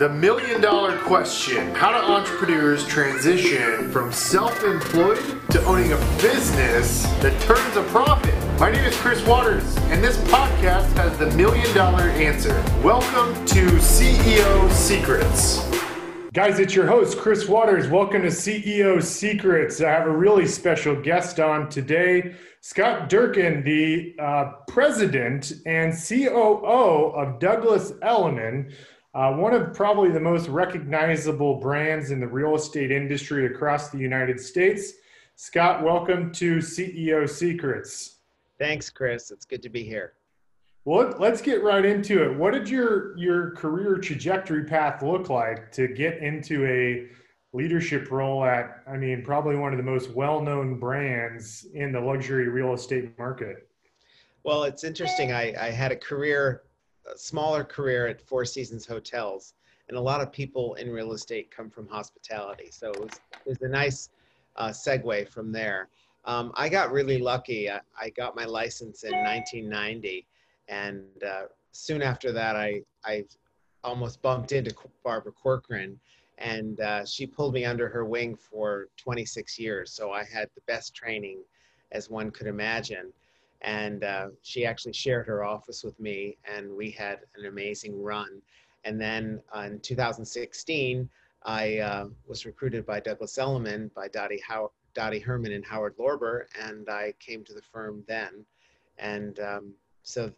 The million dollar question How do entrepreneurs transition from self employed to owning a business that turns a profit? My name is Chris Waters, and this podcast has the million dollar answer. Welcome to CEO Secrets. Guys, it's your host, Chris Waters. Welcome to CEO Secrets. I have a really special guest on today, Scott Durkin, the uh, president and COO of Douglas Elliman uh, one of probably the most recognizable brands in the real estate industry across the United States. Scott, welcome to CEO Secrets. Thanks, Chris. It's good to be here. Well, let's get right into it. What did your your career trajectory path look like to get into a leadership role at, I mean, probably one of the most well-known brands in the luxury real estate market? Well, it's interesting. I, I had a career smaller career at Four Seasons Hotels, and a lot of people in real estate come from hospitality. So it was, it was a nice uh, segue from there. Um, I got really lucky. I, I, got my license in 1990, and uh, soon after that, I, I almost bumped into Barbara Corcoran, and uh, she pulled me under her wing for 26 years. So I had the best training as one could imagine and uh, she actually shared her office with me and we had an amazing run. And then uh, in 2016 i uh, was recruited by douglas elliman by dottie, How- dottie herman and howard lorber and i came to the firm then. And um, so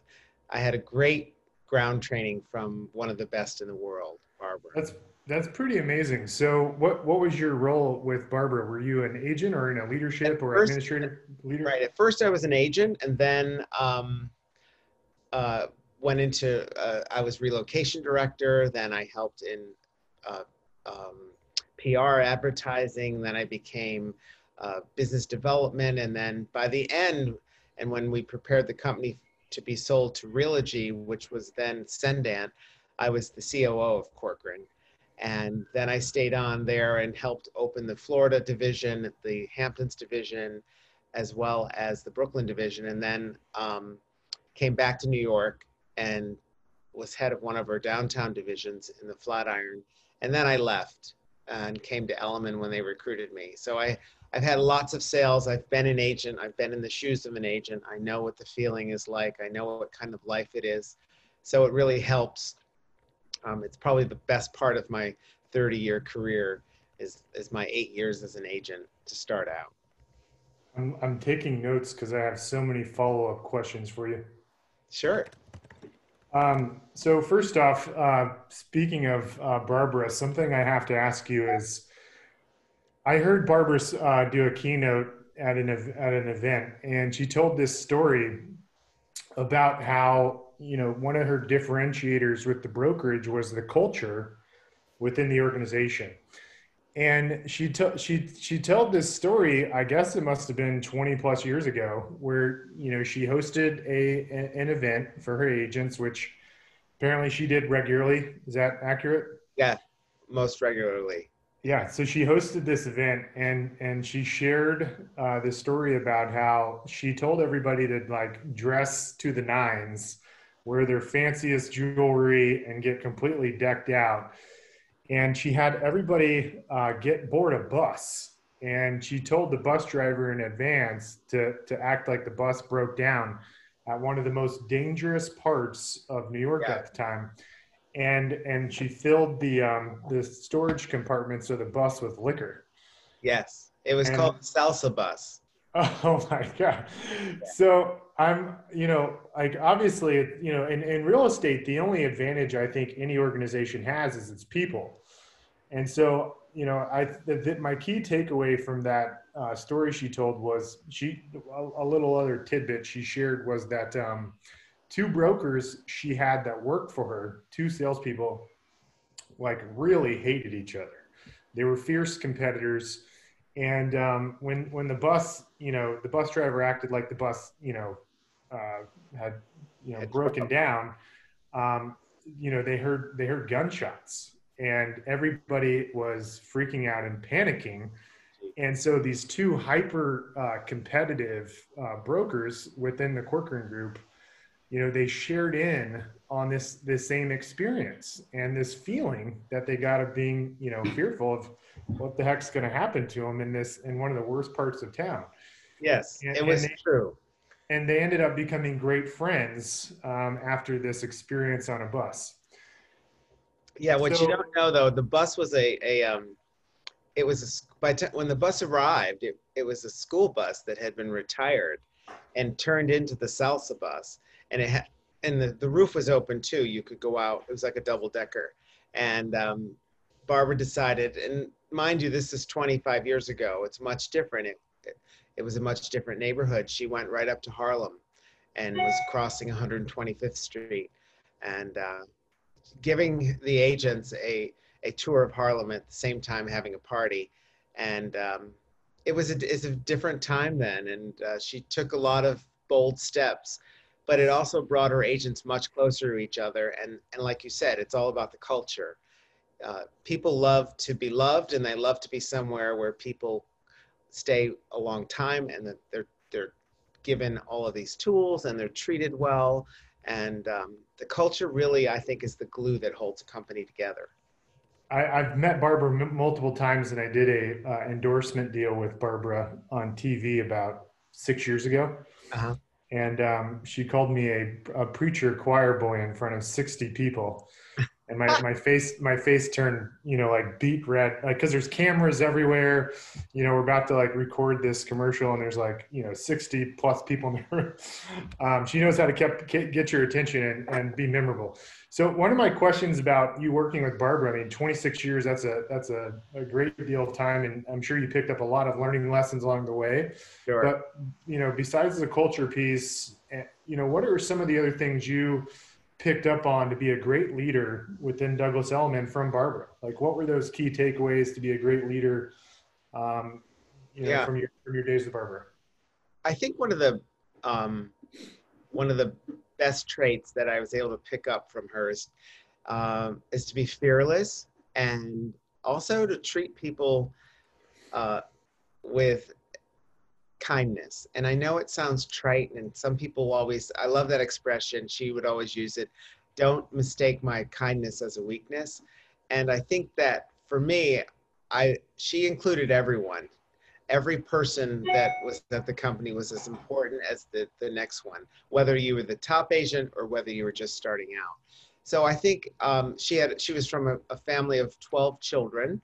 i had a great ground training from one of the best in the world barbara. That's that's pretty amazing. So, what what was your role with Barbara? Were you an agent or in a leadership or first, administrative leader? Right. At first, I was an agent, and then um, uh, went into. Uh, I was relocation director. Then I helped in uh, um, PR, advertising. Then I became uh, business development, and then by the end, and when we prepared the company to be sold to Realogy, which was then Cendant, I was the COO of Corcoran and then I stayed on there and helped open the Florida division, the Hamptons division, as well as the Brooklyn division. And then um, came back to New York and was head of one of our downtown divisions in the Flatiron. And then I left and came to Elliman when they recruited me. So I, I've had lots of sales. I've been an agent. I've been in the shoes of an agent. I know what the feeling is like. I know what kind of life it is. So it really helps um, it's probably the best part of my 30 year career is, is my eight years as an agent to start out. I'm, I'm taking notes because I have so many follow up questions for you. Sure. Um, so first off, uh, speaking of uh, Barbara, something I have to ask you is, I heard Barbara uh, do a keynote at an at an event, and she told this story about how you know, one of her differentiators with the brokerage was the culture within the organization. And she t- she she told this story. I guess it must have been 20 plus years ago, where you know she hosted a an event for her agents, which apparently she did regularly. Is that accurate? Yeah, most regularly. Yeah, so she hosted this event and and she shared uh, this story about how she told everybody to like dress to the nines wear their fanciest jewelry and get completely decked out. And she had everybody uh, get board a bus. And she told the bus driver in advance to, to act like the bus broke down at one of the most dangerous parts of New York yeah. at the time. And and she filled the um, the storage compartments of the bus with liquor. Yes, it was and, called the salsa bus. Oh my god! Yeah. So I'm, you know, like obviously, you know, in, in real estate, the only advantage I think any organization has is its people. And so, you know, I th- my key takeaway from that uh, story she told was she a, a, little other tidbit she shared was that um, two brokers she had that worked for her, two salespeople, like really hated each other. They were fierce competitors and um, when when the bus, you know, the bus driver acted like the bus, you know, uh, had you know broken down. Um, you know, they heard they heard gunshots, and everybody was freaking out and panicking. And so these two hyper uh, competitive uh, brokers within the Corcoran Group, you know, they shared in on this this same experience and this feeling that they got of being you know fearful of what the heck's going to happen to them in this in one of the worst parts of town. Yes and, it was they, true. and they ended up becoming great friends um, after this experience on a bus. Yeah what so, you don't know though the bus was a, a um, it was a, by t- when the bus arrived it, it was a school bus that had been retired and turned into the salsa bus and it had and the, the roof was open too. You could go out it was like a double decker and um, barbara decided and mind you this is 25 years ago. It's much different. It, it, it was a much different neighborhood. She went right up to harlem and was crossing 125th street and uh, giving the agents a, a tour of harlem at the same time having a party. And um, it was a, it's a different time then. And uh, she took a lot of bold steps but it also brought our agents much closer to each other. And, and like you said, it's all about the culture. Uh, people love to be loved and they love to be somewhere where people stay a long time and that they're, they're given all of these tools and they're treated well. And um, the culture really, I think, is the glue that holds a company together. I, have met Barbara m- multiple times, and I did a uh, endorsement deal with Barbara on TV about six years ago. Uh-huh and um, she called me a, a, preacher choir boy in front of 60 people and my, my face my face turned you know like beet red like because there's cameras everywhere. You know we're about to like record this commercial and there's like you know 60 plus people in there um, she knows how to kept, get your attention and, and be memorable. So one of my questions about you working with barbara i mean 26 years that's a that's a, a great deal of time and i'm sure you picked up a lot of learning lessons along the way. Sure. but you know besides the culture piece eh, you know what are some of the other things you picked up on to be a great leader within Douglas Elliman from Barbara? Like, what were those key takeaways to be a great leader? Um, you know, yeah. from your from your days with Barbara. I think one of the um, one of the best traits that I was able to pick up from her is um, is to be fearless and also to treat people uh, with kindness. And I know it sounds trite, and some people always, I love that expression. She would always use it. Don't mistake my kindness as a weakness. And I think that for me, I she included everyone. Every person that was at the company was as important as the, the next one, whether you were the top agent or whether you were just starting out. So I think um, she had she was from a, a family of 12 children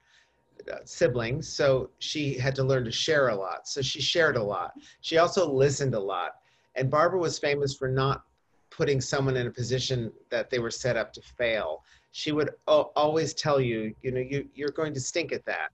siblings, so she had to learn to share a lot. So she shared a lot. She also listened a lot. And Barbara was famous for not putting someone in a position that they were set up to fail. She would always tell you, you know, you, you're going to stink at that.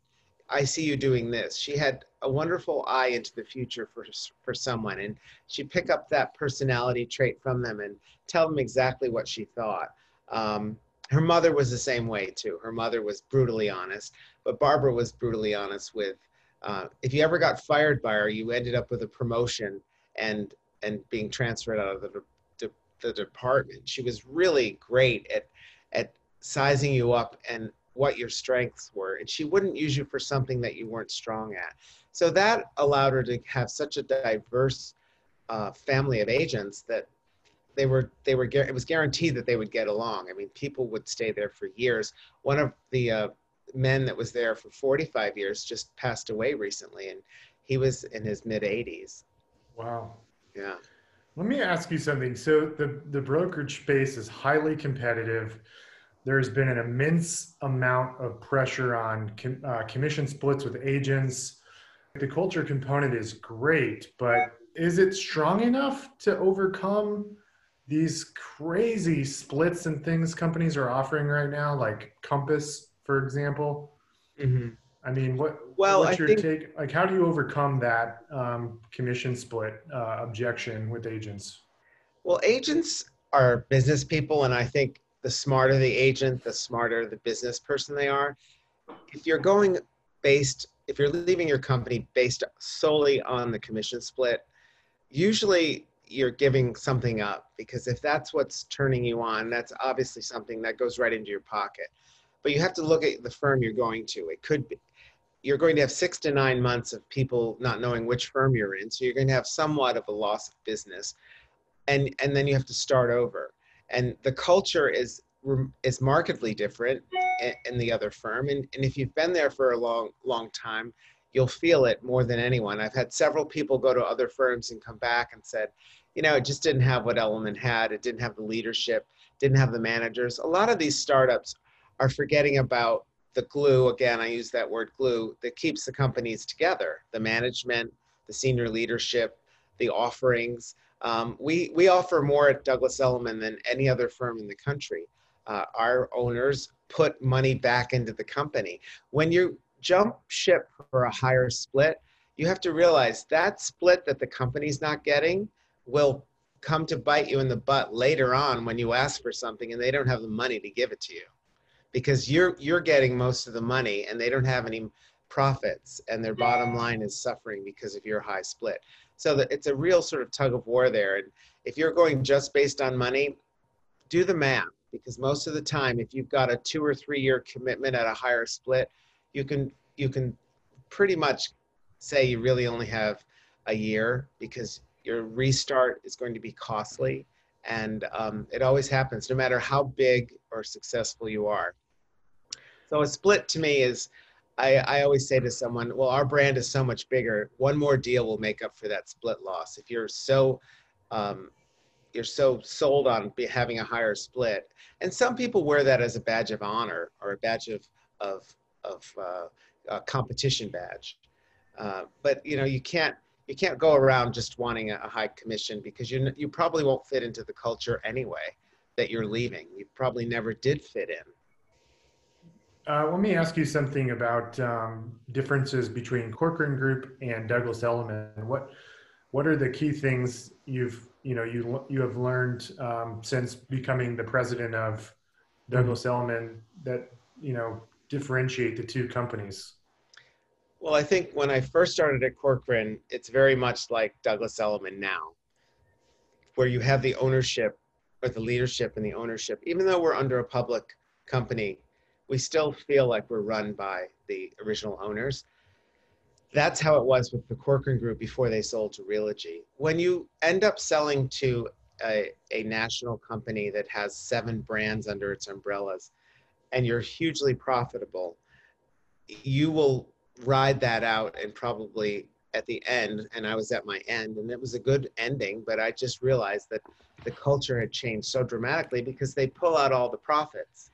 I see you doing this. She had a wonderful eye into the future for for someone, and she'd pick up that personality trait from them and tell them exactly what she thought. Um, her mother was the same way too. Her mother was brutally honest, but Barbara was brutally honest with. Uh, if you ever got fired by her, you ended up with a promotion and and being transferred out of the, the, the department. She was really great at at sizing you up and what your strengths were, and she wouldn't use you for something that you weren't strong at. So that allowed her to have such a diverse uh, family of agents that they were they were it was guaranteed that they would get along. I mean, people would stay there for years. One of the uh, men that was there for 45 years just passed away recently, and he was in his mid 80s. Wow. Yeah. Let me ask you something. So the the brokerage space is highly competitive. There's been an immense amount of pressure on com, uh, commission splits with agents. The culture component is great, but is it strong enough to overcome these crazy splits and things companies are offering right now, like Compass, for example. Mm-hmm. I mean, what well, what's I your think, take? Like, how do you overcome that um, commission split uh, objection with agents? Well, agents are business people, and I think the smarter the agent, the smarter the business person they are. If you're going based, if you're leaving your company based solely on the commission split, usually you're giving something up because if that's what's turning you on, that's obviously something that goes right into your pocket. But you have to look at the firm you're going to. It could be you're going to have six to nine months of people not knowing which firm you're in, so you're going to have somewhat of a loss of business, and and then you have to start over. and the culture is is markedly different in, the other firm. And, and if you've been there for a long long time, you'll feel it more than anyone. I've had several people go to other firms and come back and said, you know, it just didn't have what Elliman had. It didn't have the leadership, didn't have the managers. A lot of these startups are forgetting about the glue. Again, I use that word glue that keeps the companies together the management, the senior leadership, the offerings. Um, we, we offer more at Douglas Elliman than any other firm in the country. Uh, our owners put money back into the company. When you jump ship for a higher split, you have to realize that split that the company's not getting will come to bite you in the butt later on when you ask for something and they don't have the money to give it to you because you're you're getting most of the money and they don't have any profits and their bottom line is suffering because of your high split. So that it's a real sort of tug of war there. And if you're going just based on money do the math because most of the time if you've got a two or three year commitment at a higher split you can you can pretty much say you really only have a year because your restart is going to be costly. And um, it always happens no matter how big or successful you are so a split to me is I, I always say to someone well our brand is so much bigger one more deal will make up for that split loss if you're so um, you're so sold on having a higher split and some people wear that as a badge of honor or a badge of of of uh, a competition badge. Uh, but you know, you can't you can't go around just wanting a, high commission because you you probably won't fit into the culture anyway that you're leaving. You probably never did fit in. Uh, let me ask you something about um, differences between Corcoran Group and Douglas Elliman. What what are the key things you've you know you you have learned um, since becoming the president of Douglas mm-hmm. Elliman that you know differentiate the two companies? Well, I think when I first started at Corcoran, it's very much like Douglas Elliman now, where you have the ownership or the leadership and the ownership. Even though we're under a public company, we still feel like we're run by the original owners. That's how it was with the Corcoran Group before they sold to Realogy. When you end up selling to a, a national company that has seven brands under its umbrellas, and you're hugely profitable, you will ride that out and probably at the end, and I was at my end, and it was a good ending, but I just realized that the culture had changed so dramatically because they pull out all the profits.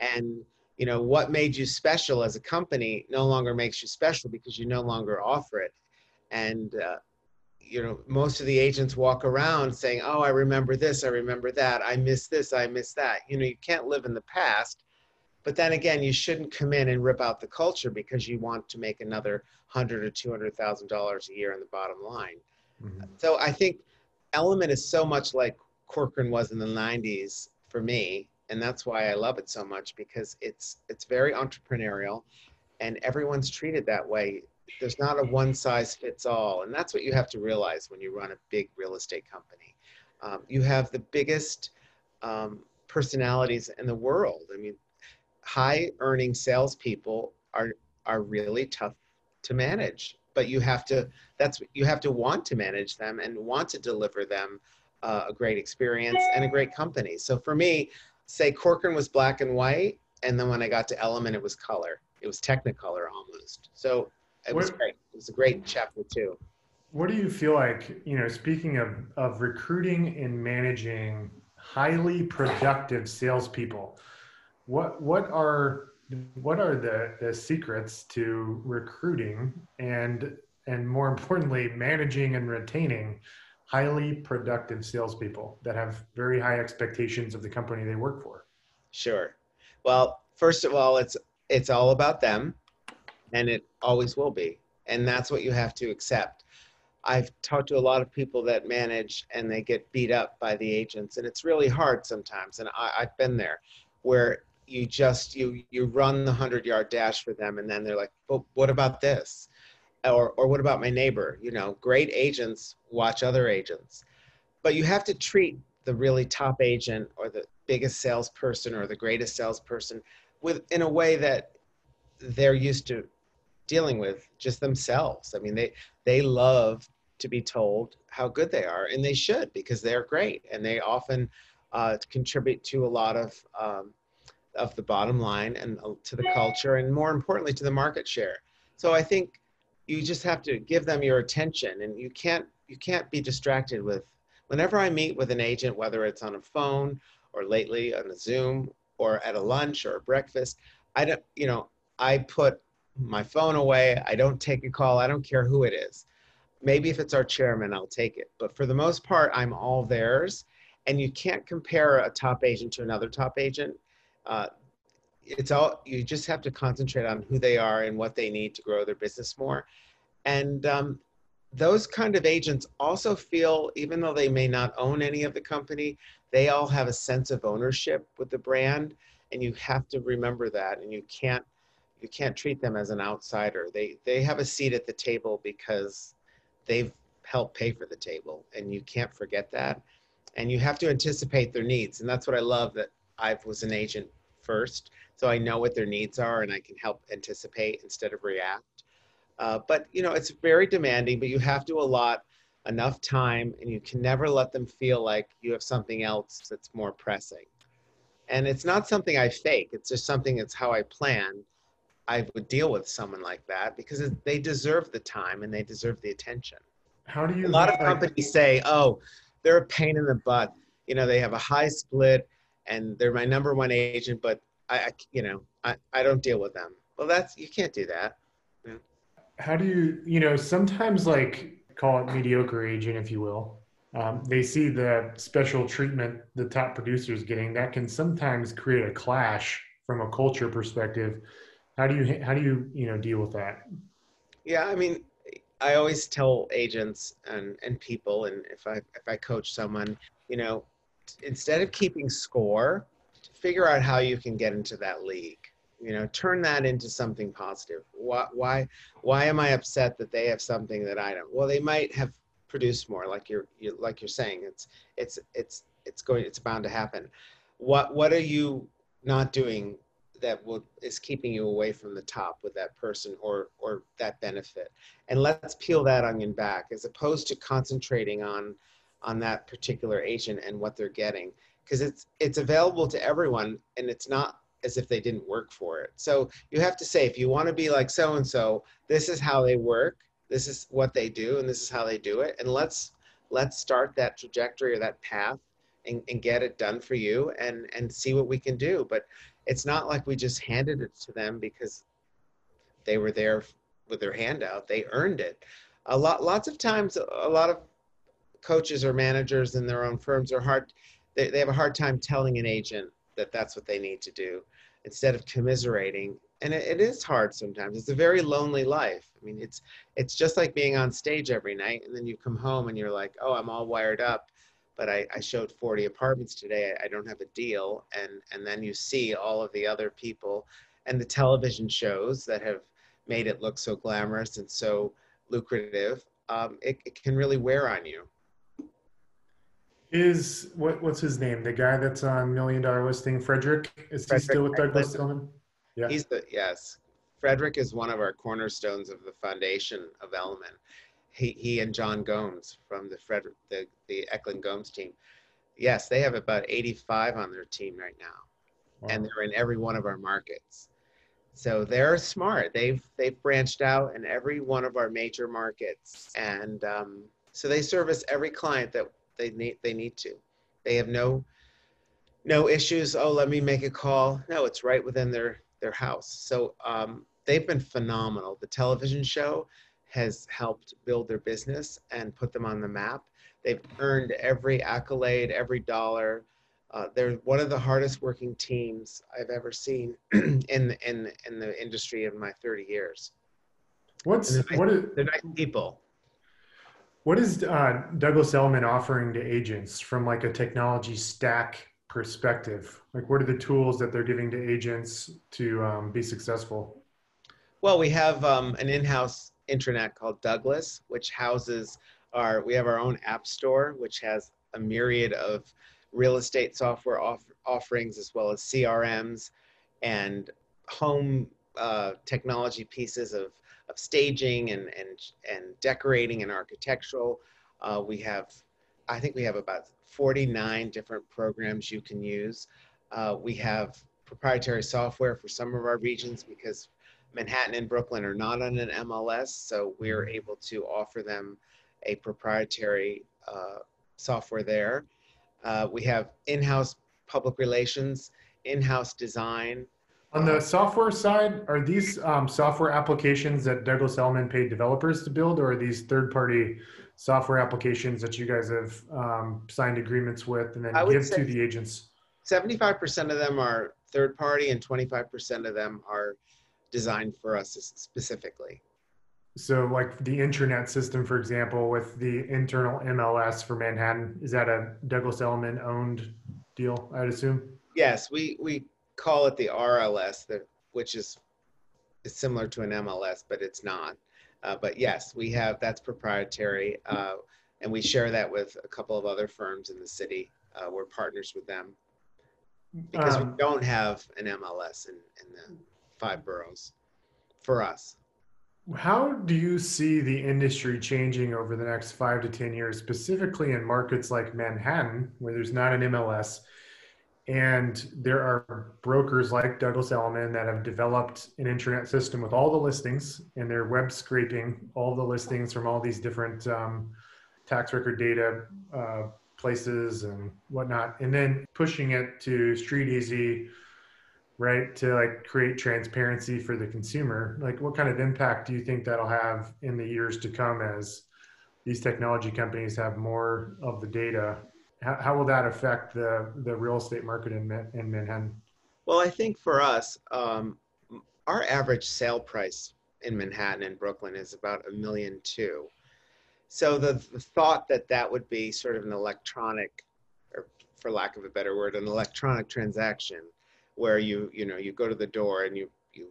And you know what made you special as a company no longer makes you special because you no longer offer it and uh, you know most of the agents walk around saying oh i remember this i remember that i miss this i miss that you know you can't live in the past but then again, you shouldn't come in and rip out the culture because you want to make another hundred or two hundred thousand dollars a year in the bottom line. Mm-hmm. So I think Elliman is so much like Corcoran was in the '90s for me, and that's why I love it so much because it's it's very entrepreneurial, and everyone's treated that way. There's not a one size fits all, and that's what you have to realize when you run a big real estate company. Um, you have the biggest um, personalities in the world. I mean, high earning salespeople are are really tough to manage but you have to that's you have to want to manage them and want to deliver them uh, a great experience and a great company so for me say corcoran was black and white and then when i got to Elliman it was color. It was technicolor almost. So it was what, great. It was a great chapter too. what do you feel like you know speaking of of recruiting and managing highly productive salespeople what what are what are the, the secrets to recruiting and and more importantly managing and retaining highly productive salespeople that have very high expectations of the company they work for. Sure. Well first of all it's it's all about them and it always will be and that's what you have to accept. I've talked to a lot of people that manage and they get beat up by the agents, and it's really hard sometimes. And I, have been there where you just you you run the 100 yard dash for them and then they're like well what about this or or what about my neighbor? You know great agents watch other agents. But you have to treat the really top agent or the biggest salesperson or the greatest salesperson with in a way that they're used to dealing with just themselves. I mean they they love to be told how good they are and they should because they're great and they often uh, contribute to a lot of um, of the bottom line and uh, to the culture, and more importantly, to the market share. So I think you just have to give them your attention, and you can't you can't be distracted with. Whenever I meet with an agent, whether it's on a phone or lately on a Zoom or at a lunch or a breakfast, I don't, you know, I put my phone away. I don't take a call. I don't care who it is. Maybe if it's our chairman, I'll take it. But for the most part, I'm all theirs. And you can't compare a top agent to another top agent. Uh, it's all you just have to concentrate on who they are and what they need to grow their business more. And um, those kind of agents also feel, even though they may not own any of the company, they all have a sense of ownership with the brand. And you have to remember that. And you can't you can't treat them as an outsider. They they have a seat at the table because they've helped pay for the table, and you can't forget that. And you have to anticipate their needs, and that's what I love that I was an agent first, so I know what their needs are, and I can help anticipate instead of react. Uh, but you know, it's very demanding, but you have to allot enough time, and you can never let them feel like you have something else that's more pressing. And it's not something I fake; it's just something that's how I plan I would deal with someone like that because they deserve the time and they deserve the attention. How do you? A lot of companies say, "Oh, they're a pain in the butt." You know, they have a high split and they're my number one agent, but I, I you know, I, I don't deal with them. Well, that's you can't do that. How do you? You know, sometimes like call it mediocre agent, if you will. Um, they see the special treatment the top producers getting. That can sometimes create a clash from a culture perspective how do you how do you you know deal with that? Yeah, I mean, I always tell agents and and people, and if I if I coach someone, you know, instead of keeping score, figure out how you can get into that league. You know, turn that into something positive. Why why why am I upset that they have something that I don't? Well, they might have produced more, like you're, you like you're saying. It's it's it's it's going it's bound to happen. What what are you not doing that will is keeping you away from the top with that person or or that benefit and let's peel that onion back as opposed to concentrating on on that particular agent and what they're getting because it's it's available to everyone and it's not as if they didn't work for it so you have to say if you want to be like so and so this is how they work this is what they do and this is how they do it and let's let's start that trajectory or that path and, and get it done for you and and see what we can do but it's not like we just handed it to them because they were there with their hand out. They earned it. A lot, lots of times, a lot of coaches or managers in their own firms are hard. They, they have a hard time telling an agent that that's what they need to do instead of commiserating. And it, it is hard sometimes. It's a very lonely life. I mean, it's it's just like being on stage every night, and then you come home and you're like, oh, I'm all wired up but I, I showed 40 apartments today. I, I don't have a deal. And, and then you see all of the other people and the television shows that have made it look so glamorous and so lucrative. Um, it, it can really wear on you. Is what what's his name? The guy that's on Million Dollar Listing, Fredrik. Is Fredrik he still with Douglas Elliman? Yeah, he's the yes. Fredrik is one of our cornerstones of the foundation of Elliman he, he and John Gomes from the Fredrik, the, the Eklund Gomes team. Yes, they have about 85 on their team right now. Wow. And they're in every one of our markets. So they're smart. They've they've branched out in every one of our major markets, and um, so they service every client that they need. They need to. They have no no issues. Oh, let me make a call. No, it's right within their their house. So um, they've been phenomenal. The television show has helped build their business and put them on the map. They've earned every accolade, every dollar. Uh, they're one of the hardest working teams I've ever seen in in in the industry in my 30 years. What's they're what nice, is they're nice people. What is uh, Douglas Elliman offering to agents from like a technology stack perspective? Like, what are the tools that they're giving to agents to um, be successful? Well, we have um, an in-house intranet called Douglas, which houses our, we have our own app store, which has a myriad of real estate software off, offerings as well as CRMs and home uh, technology pieces of, of staging and, and, and decorating and architectural. Uh, we have I think we have about 49 different programs you can use. Uh, we have proprietary software for some of our regions because Manhattan and Brooklyn are not on an MLS, so we're mm-hmm. able to offer them a proprietary uh, software there. Uh, we have in-house public relations, in-house design. On the software side, are these um, software applications that Douglas Elliman paid developers to build, or are these third-party software applications that you guys have um, signed agreements with and then give to the agents? 75% of them are third party and 25% of them are designed for us specifically. So like the internet system, for example, with the internal MLS for Manhattan, is that a Douglas Elliman owned deal, I'd assume? Yes, we, we call it the RLS, the, which is, is similar to an MLS, but it's not. Uh, but yes, we have, that's proprietary. Uh, and we share that with a couple of other firms in the city. Uh, we're partners with them because um, we don't have an MLS in, in the five boroughs for us. How do you see the industry changing over the next five to 10 years, specifically in markets like Manhattan, where there's not an MLS? And there are brokers like Douglas Elliman that have developed an internet system with all the listings and they're web scraping all the listings from all these different um, tax record data uh, places and whatnot, and then pushing it to StreetEasy, right, to like create transparency for the consumer. Like, what kind of impact do you think that'll have in the years to come as these technology companies have more of the data how, how will that affect the, the real estate market in, in Manhattan? Well, I think for us, um, our average sale price in Manhattan and Brooklyn is about a million two. So the, the thought that that would be sort of an electronic, or for lack of a better word, an electronic transaction, where you you know you go to the door and you you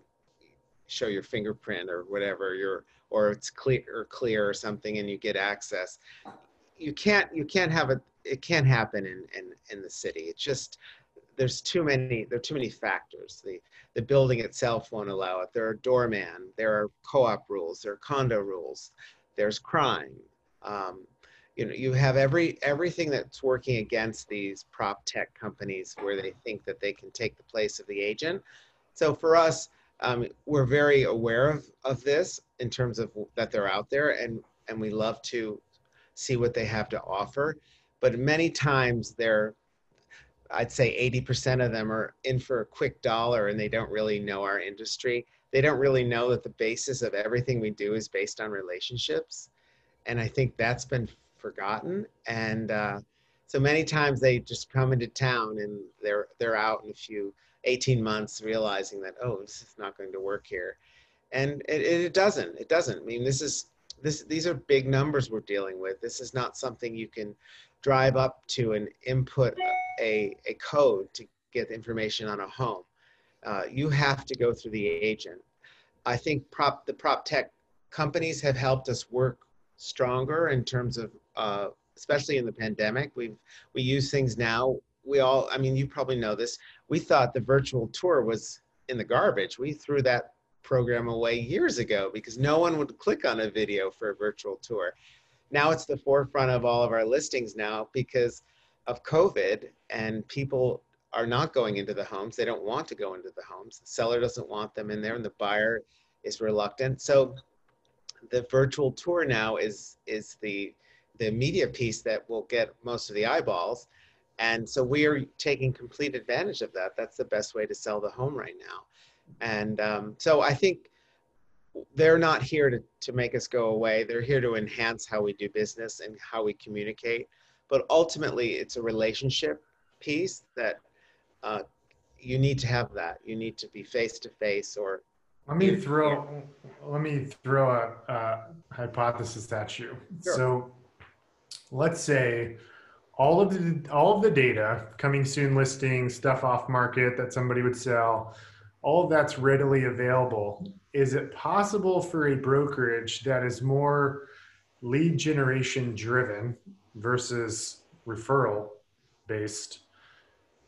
show your fingerprint or whatever your or it's clear or clear or something and you get access. You can't you can't have a it can't happen in, in, in the city. It's just, there's too many, there are too many factors. The, the building itself won't allow it. There are doorman, there are co-op rules, there are condo rules, there's crime. Um, you know, you have every everything that's working against these prop tech companies where they think that they can take the place of the agent. So for us, um, we're very aware of, of this in terms of that they're out there and, and we love to see what they have to offer but many times they're I'd say 80% of them are in for a quick dollar and they don't really know our industry. They don't really know that the basis of everything we do is based on relationships. And I think that's been forgotten. And uh, so many times they just come into town and they're, they're out in a few 18 months realizing that, oh, this is not going to work here. And it, it doesn't, it doesn't. I mean, this is, this, these are big numbers we're dealing with. This is not something you can drive up to and input a, a code to get information on a home. Uh, you have to go through the agent. I think prop, the prop tech companies have helped us work stronger in terms of, uh, especially in the pandemic. We've, we use things now. We all, I mean, you probably know this. We thought the virtual tour was in the garbage. We threw that program away years ago because no one would click on a video for a virtual tour now it's the forefront of all of our listings now because of COVID and people are not going into the homes. They don't want to go into the homes. The seller doesn't want them in there and the buyer is reluctant. So the virtual tour now is is the the media piece that will get most of the eyeballs. And so we are taking complete advantage of that. That's the best way to sell the home right now. And um, so I think they're not here to, to make us go away. They're here to enhance how we do business and how we communicate. But ultimately, it's a relationship piece that uh, you need to have that. You need to be face to face or. Let me throw. Let me throw a, a hypothesis at you. Sure. So, let's say all of the all of the data coming soon listing stuff off market that somebody would sell all that's readily available. Is it possible for a brokerage that is more lead generation driven versus referral based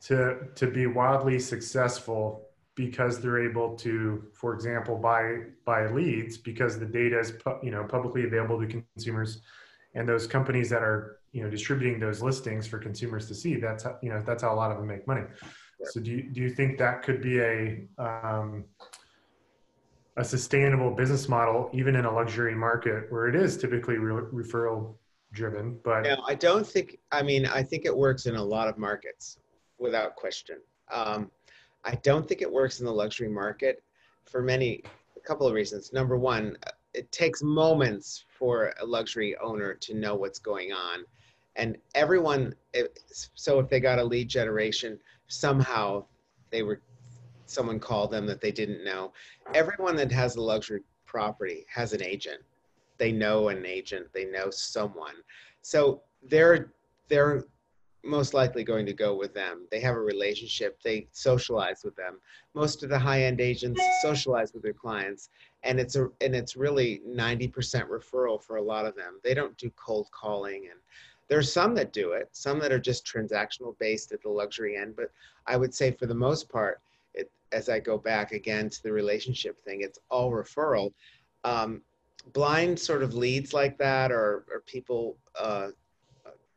to to be wildly successful because they're able to for example buy buy leads because the data is you know publicly available to consumers and those companies that are you know distributing those listings for consumers to see that's how, you know that's how a lot of them make money so do you, do you think that could be a um, a sustainable business model even in a luxury market where it is typically re- referral driven but no i don't think i mean i think it works in a lot of markets without question. Um, i don't think it works in the luxury market for many a couple of reasons. Number one it takes moments for a luxury owner to know what's going on. And everyone so if they got a lead generation somehow they were someone called them that they didn't know. Everyone that has a luxury property has an agent. They know an agent. They know someone. So they're they're most likely going to go with them. They have a relationship. They socialize with them. Most of the high end agents socialize with their clients and it's a and it's really 90% referral for a lot of them. They don't do cold calling and there's some that do it some that are just transactional based at the luxury end but i would say for the most part it, as i go back again to the relationship thing it's all referral. Um, blind sort of leads like that or, or people uh,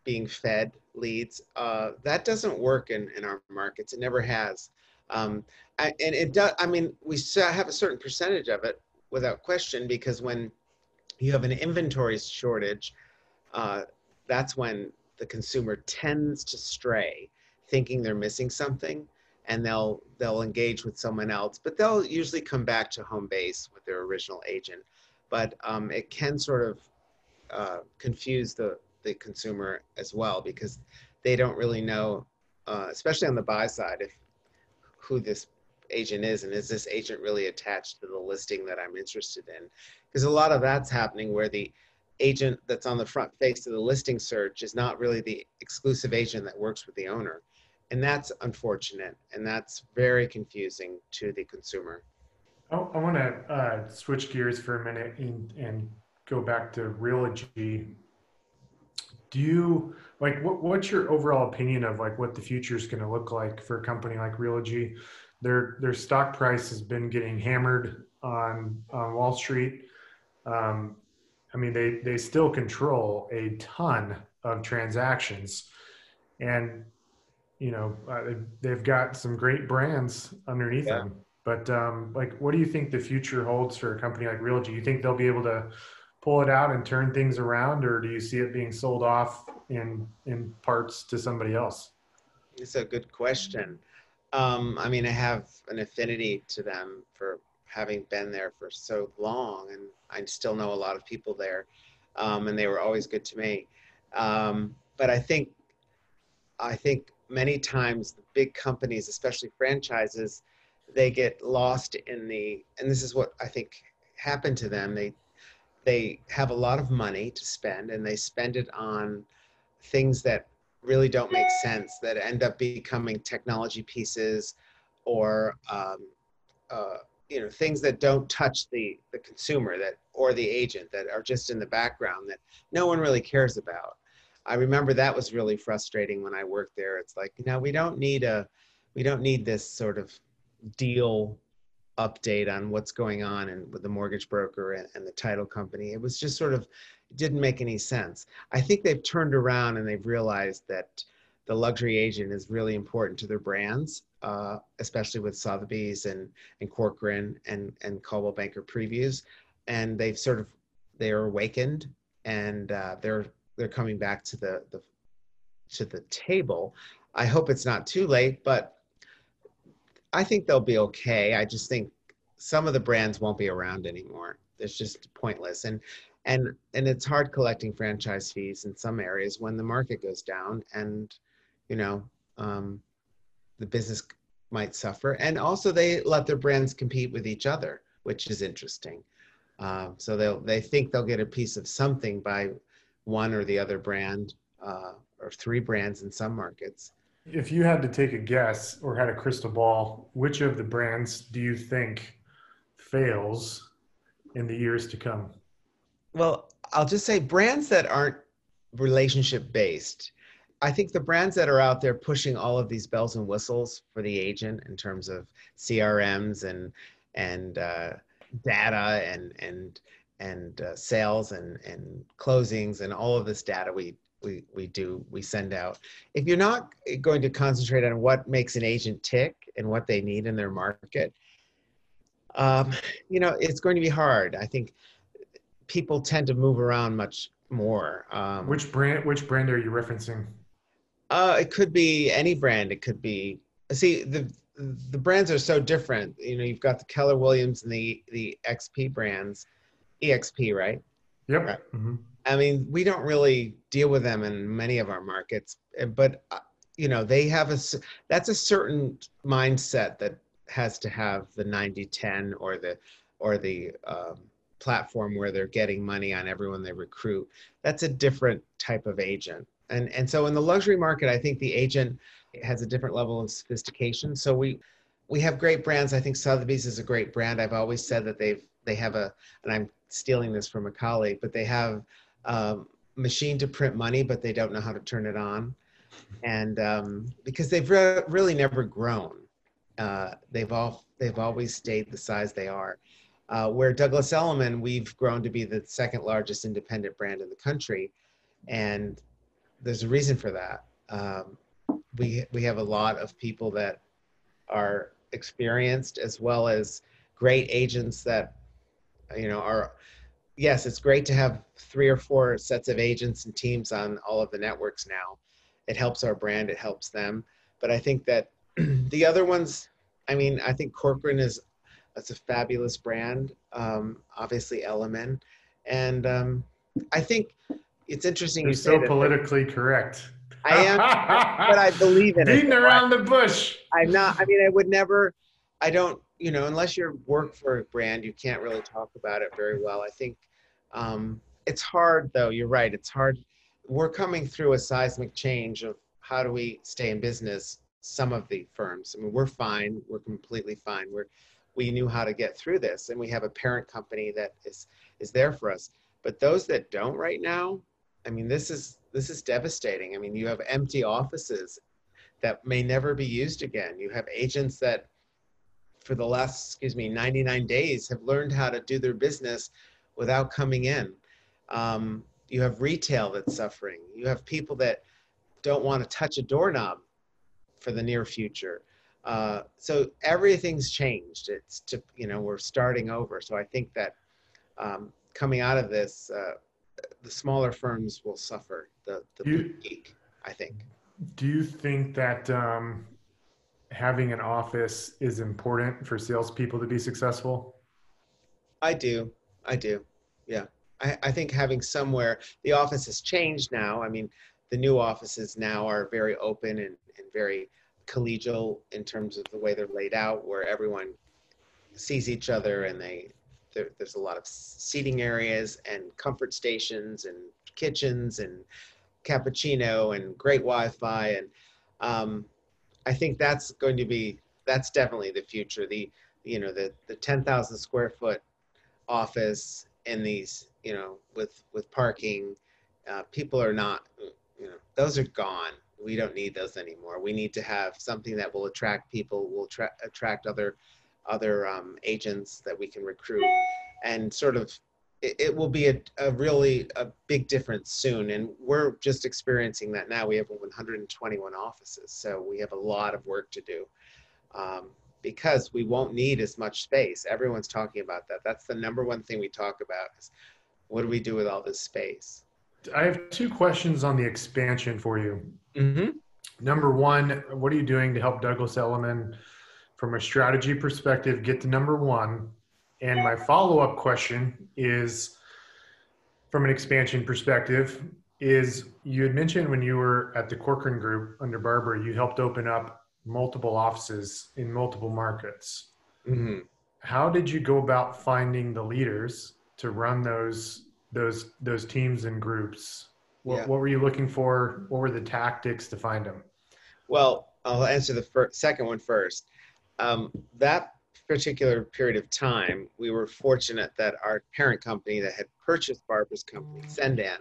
being fed leads uh, that doesn't work in, in our markets. It never has. Um, I, and it does i mean we have a certain percentage of it without question because when you have an inventory shortage uh, that's when the consumer tends to stray thinking they're missing something and they'll they'll engage with someone else but they'll usually come back to home base with their original agent. But um, it can sort of uh, confuse the the consumer as well because they don't really know uh, especially on the buy side if who this agent is and is this agent really attached to the listing that i'm interested in? Because a lot of that's happening where the agent that's on the front face of the listing search is not really the exclusive agent that works with the owner. And that's unfortunate. And that's very confusing to the consumer. Oh, I want to uh, switch gears for a minute and, and go back to Realogy. Do you like what, what's your overall opinion of like what the future is going to look like for a company like Realogy? Their their stock price has been getting hammered on on Wall Street. Um, I mean, they they still control a ton of transactions, and you know uh, they've got some great brands underneath yeah. them. But um, like, what do you think the future holds for a company like Realogy? You think they'll be able to pull it out and turn things around, or do you see it being sold off in in parts to somebody else? It's a good question. Um, I mean, I have an affinity to them for having been there for so long, and I still know a lot of people there, um, and they were always good to me. Um, but I think, I think many times the big companies, especially franchises, they get lost in the, and this is what I think happened to them. They, they have a lot of money to spend, and they spend it on things that really don't make sense that end up becoming technology pieces or um, uh, you know things that don't touch the the consumer that or the agent that are just in the background that no one really cares about. I remember that was really frustrating when i worked there. It's like you know we don't need a we don't need this sort of deal update on what's going on and with the mortgage broker and, and the title company. It was just sort of didn't make any sense. I think they've turned around and they've realized that the luxury agent is really important to their brands uh, especially with Sotheby's and, and Corcoran and, and Coldwell Banker previews. And they've sort of, they're awakened and uh, they're, they're coming back to the, the, to the table. I hope it's not too late, but I think they'll be okay. I just think some of the brands won't be around anymore. It's just pointless. And, and, and it's hard collecting franchise fees in some areas when the market goes down and, you know, um, the business might suffer. And also, they let their brands compete with each other, which is interesting. Uh, so they they think they'll get a piece of something by one or the other brand, uh, or three brands in some markets. If you had to take a guess or had a crystal ball, which of the brands do you think fails in the years to come? Well, I'll just say brands that aren't relationship based I think the brands that are out there pushing all of these bells and whistles for the agent in terms of CRMs and and uh, data and and and uh, sales and and closings and all of this data we we we do we send out. If you're not going to concentrate on what makes an agent tick and what they need in their market, um, you know, it's going to be hard. I think people tend to move around much more. Um, which brand? Which brand are you referencing? Uh, it could be any brand. It could be. See, the the brands are so different. You know, you've got the Keller Williams and the the XP brands, EXP, right? Yep. Right. Mm-hmm. I mean, we don't really deal with them in many of our markets, eh, but uh, you know, they have a that's a certain mindset that has to have the 90-10 or the or the um, platform where they're getting money on everyone they recruit. That's a different type of agent. And and so in the luxury market, I think the agent has a different level of sophistication. So we we have great brands. I think Sotheby's is a great brand. I've always said that they've they have a and I'm stealing this from a colleague, but they have um, machine to print money, but they don't know how to turn it on. And um, because they've re- really never grown, uh, they've all they've always stayed the size they are. Uh, where Douglas Elliman, we've grown to be the second largest independent brand in the country, and there's a reason for that. Um, we we have a lot of people that are experienced as well as great agents that you know are yes, it's great to have three or four sets of agents and teams on all of the networks now. It helps our brand, it helps them. But I think that the other ones, I mean, I think Corcoran is that's a fabulous brand. Um, obviously, Elliman, and um, I think it's interesting. You're you so politically correct. I am, but I believe in Beating it. Beating around the bush. I'm not. I mean, I would never. I don't. You know, unless you work for a brand, you can't really talk about it very well. I think um, it's hard, though. You're right. It's hard. We're coming through a seismic change of how do we stay in business. Some of the firms. I mean, we're fine. We're completely fine. We're we knew how to get through this, and we have a parent company that is is there for us. But those that don't right now, I mean, this is this is devastating. I mean, you have empty offices that may never be used again. You have agents that for the last, excuse me, 99 days have learned how to do their business without coming in. Um, you have retail that's suffering. You have people that don't want to touch a doorknob for the near future. Uh, so everything's changed. It's to you know we're starting over. So I think that um, coming out of this, uh, the smaller firms will suffer the the you, peak. I think. Do you think that um, having an office is important for salespeople to be successful? I do. I do. Yeah. I, I think having somewhere, the office has changed now. I mean, the new offices now are very open and, and very collegial in terms of the way they're laid out, where everyone sees each other and they there, there's a lot of seating areas and comfort stations and kitchens and cappuccino and great Wi-Fi and um, I think that's going to be that's definitely the future. The you know the the 10,000 square foot office in these you know with with parking uh, people are not you know those are gone we don't need those anymore we need to have something that will attract people will tra- attract other other um, agents that we can recruit and sort of it, it will be a, a, really a big difference soon and we're just experiencing that now we have 121 offices so we have a lot of work to do um, because we won't need as much space. Everyone's talking about that. That's the number one thing we talk about is what do we do with all this space? I have two questions on the expansion for you. Mm-hmm. Number one, what are you doing to help Douglas Elliman from a strategy perspective get to number one? And my follow up question is from an expansion perspective, is you had mentioned when you were at the Corcoran Group under Barbara, you helped open up multiple offices in multiple markets. Mm-hmm. How did you go about finding the leaders to run those those those teams and groups? What, yeah. what were you looking for? What were the tactics to find them? Well, I'll answer the fir- second one first. Um, that particular period of time, we were fortunate that our parent company that had purchased Barbara's company, Cendant,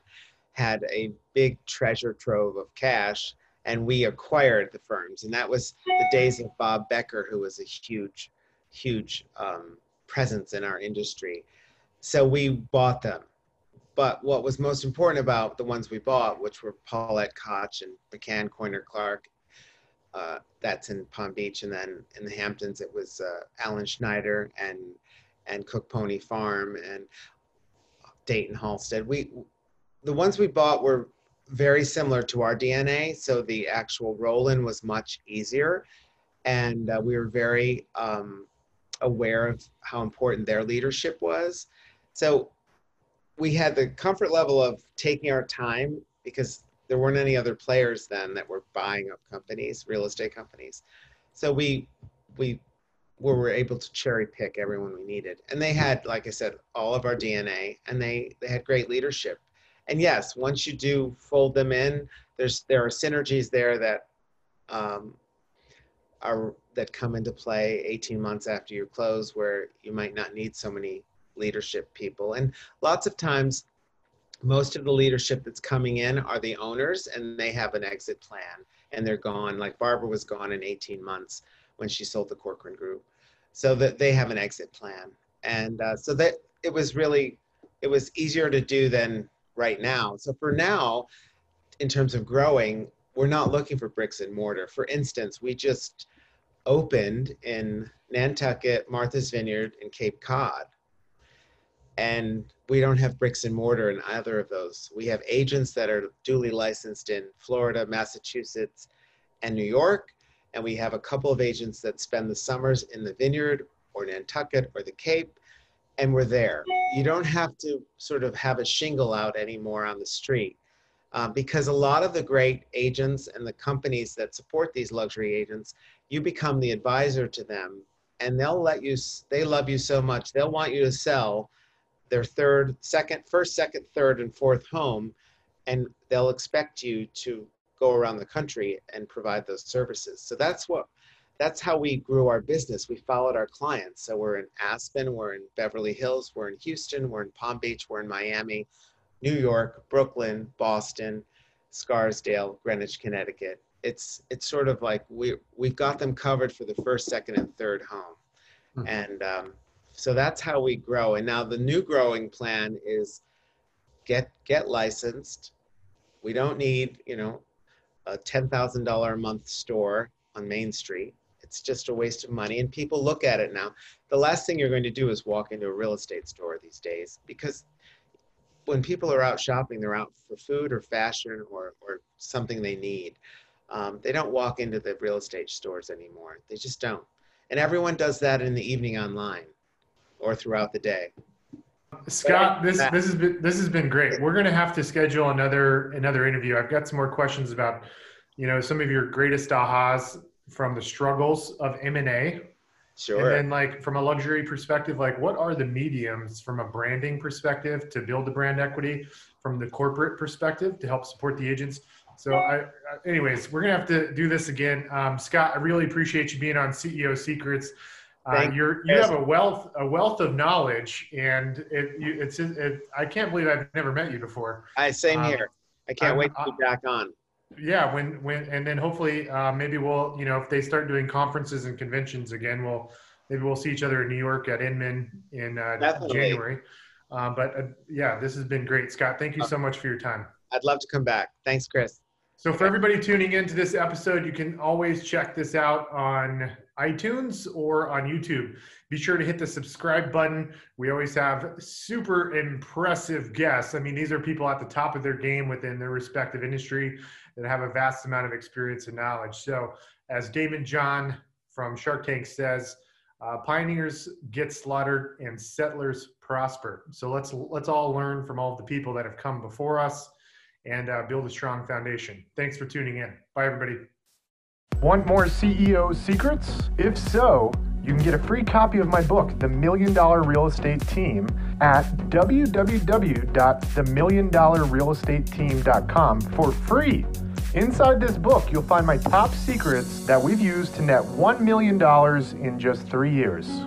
had a big treasure trove of cash and we acquired the firms. And that was the days of Bob Becker, who was a huge, huge um, presence in our industry. So we bought them. but what was most important about the ones we bought, which were Paulette Koch and McCann Coiner Clark, uh, that's in Palm Beach, and then in the Hamptons it was uh, Allan Schneider and and Cook Pony Farm and Dayton Halsted. We the ones we bought were very similar to our DNA, so the actual roll-in was much easier, and uh, we were very um, aware of how important their leadership was. So we had the comfort level of taking our time because there weren't any other players then that were buying up companies, real estate companies. So we we were able to cherry pick everyone we needed, and they had, like I said, all of our DNA, and they they had great leadership. And yes, once you do fold them in, there's there are synergies there that um, are that come into play 18 months after you close, where you might not need so many leadership people. And lots of times, most of the leadership that's coming in are the owners, and they have an exit plan, and they're gone. Like Barbara was gone in 18 months when she sold the Corcoran Group, so that they have an exit plan, and uh, so that it was really it was easier to do than right now. So for now, in terms of growing, we're not looking for bricks and mortar. For instance, we just opened in Nantucket, Martha's Vineyard, and Cape Cod and we don't have bricks and mortar in either of those. We have agents that are duly licensed in Florida, Massachusetts, and New York, and we have a couple of agents that spend the summers in the vineyard or Nantucket or the Cape, and we're there. You don't have to sort of have a shingle out anymore on the street. Um, because a lot of the great agents and the companies that support these luxury agents, you become the advisor to them and they'll let you, they love you so much, they'll want you to sell their third, second, first, second, third, and fourth home, and they'll expect you to go around the country and provide those services. So that's what that's how we grew our business. We followed our clients. So we're in Aspen, we're in Beverly Hills, we're in Houston, we're in Palm Beach, we're in Miami, New York, Brooklyn, Boston, Scarsdale, Greenwich, Connecticut. It's it's sort of like we we've got them covered for the first, second, and third home, mm-hmm. and um, so that's how we grow. And now the new growing plan is get get licensed. We don't need, you know, a $10,000 a month store on Main Street. It's just a waste of money and people look at it now. The last thing you're going to do is walk into a real estate store these days because when people are out shopping, they're out for food or fashion or, or something they need. Um, they don't walk into the real estate stores anymore. They just don't. And everyone does that in the evening online or throughout the day. Scott, this this has been this has been great. We're going to have to schedule another another interview. I've got some more questions about, you know, some of your greatest ahas from the struggles of M and A. Sure. And then, like from a luxury perspective, like what are the mediums from a branding perspective to build the brand equity, from the corporate perspective to help support the agents. So, I, anyways, we're gonna have to do this again. Um, Scott, I really appreciate you being on CEO Secrets. Uh, you're you have a wealth a wealth of knowledge, and it you, it's it, I can't believe I've never met you before. I same um, here. I can't I'm, wait to be back on. Yeah, when when and then hopefully uh, maybe we'll you know if they start doing conferences and conventions again, we'll maybe we'll see each other in New York at Inman in uh, January. Um, but uh, yeah, this has been great, Scott. Thank you so much for your time. I'd love to come back. Thanks, Chris. So for everybody tuning into this episode, you can always check this out on iTunes or on YouTube. Be sure to hit the subscribe button. We always have super impressive guests. I mean, these are people at the top of their game within their respective industry that have a vast amount of experience and knowledge. So, as Daymond John from Shark Tank says, uh, pioneers get slaughtered and settlers prosper. So let's let's all learn from all the people that have come before us and uh, build a strong foundation. Thanks for tuning in. Bye, everybody. Want more CEO secrets? If so, you can get a free copy of my book, The Million Dollar Real Estate Team, at www.themilliondollarrealestateteam.com for free. Inside this book, you'll find my top secrets that we've used to net $1 million in just three years.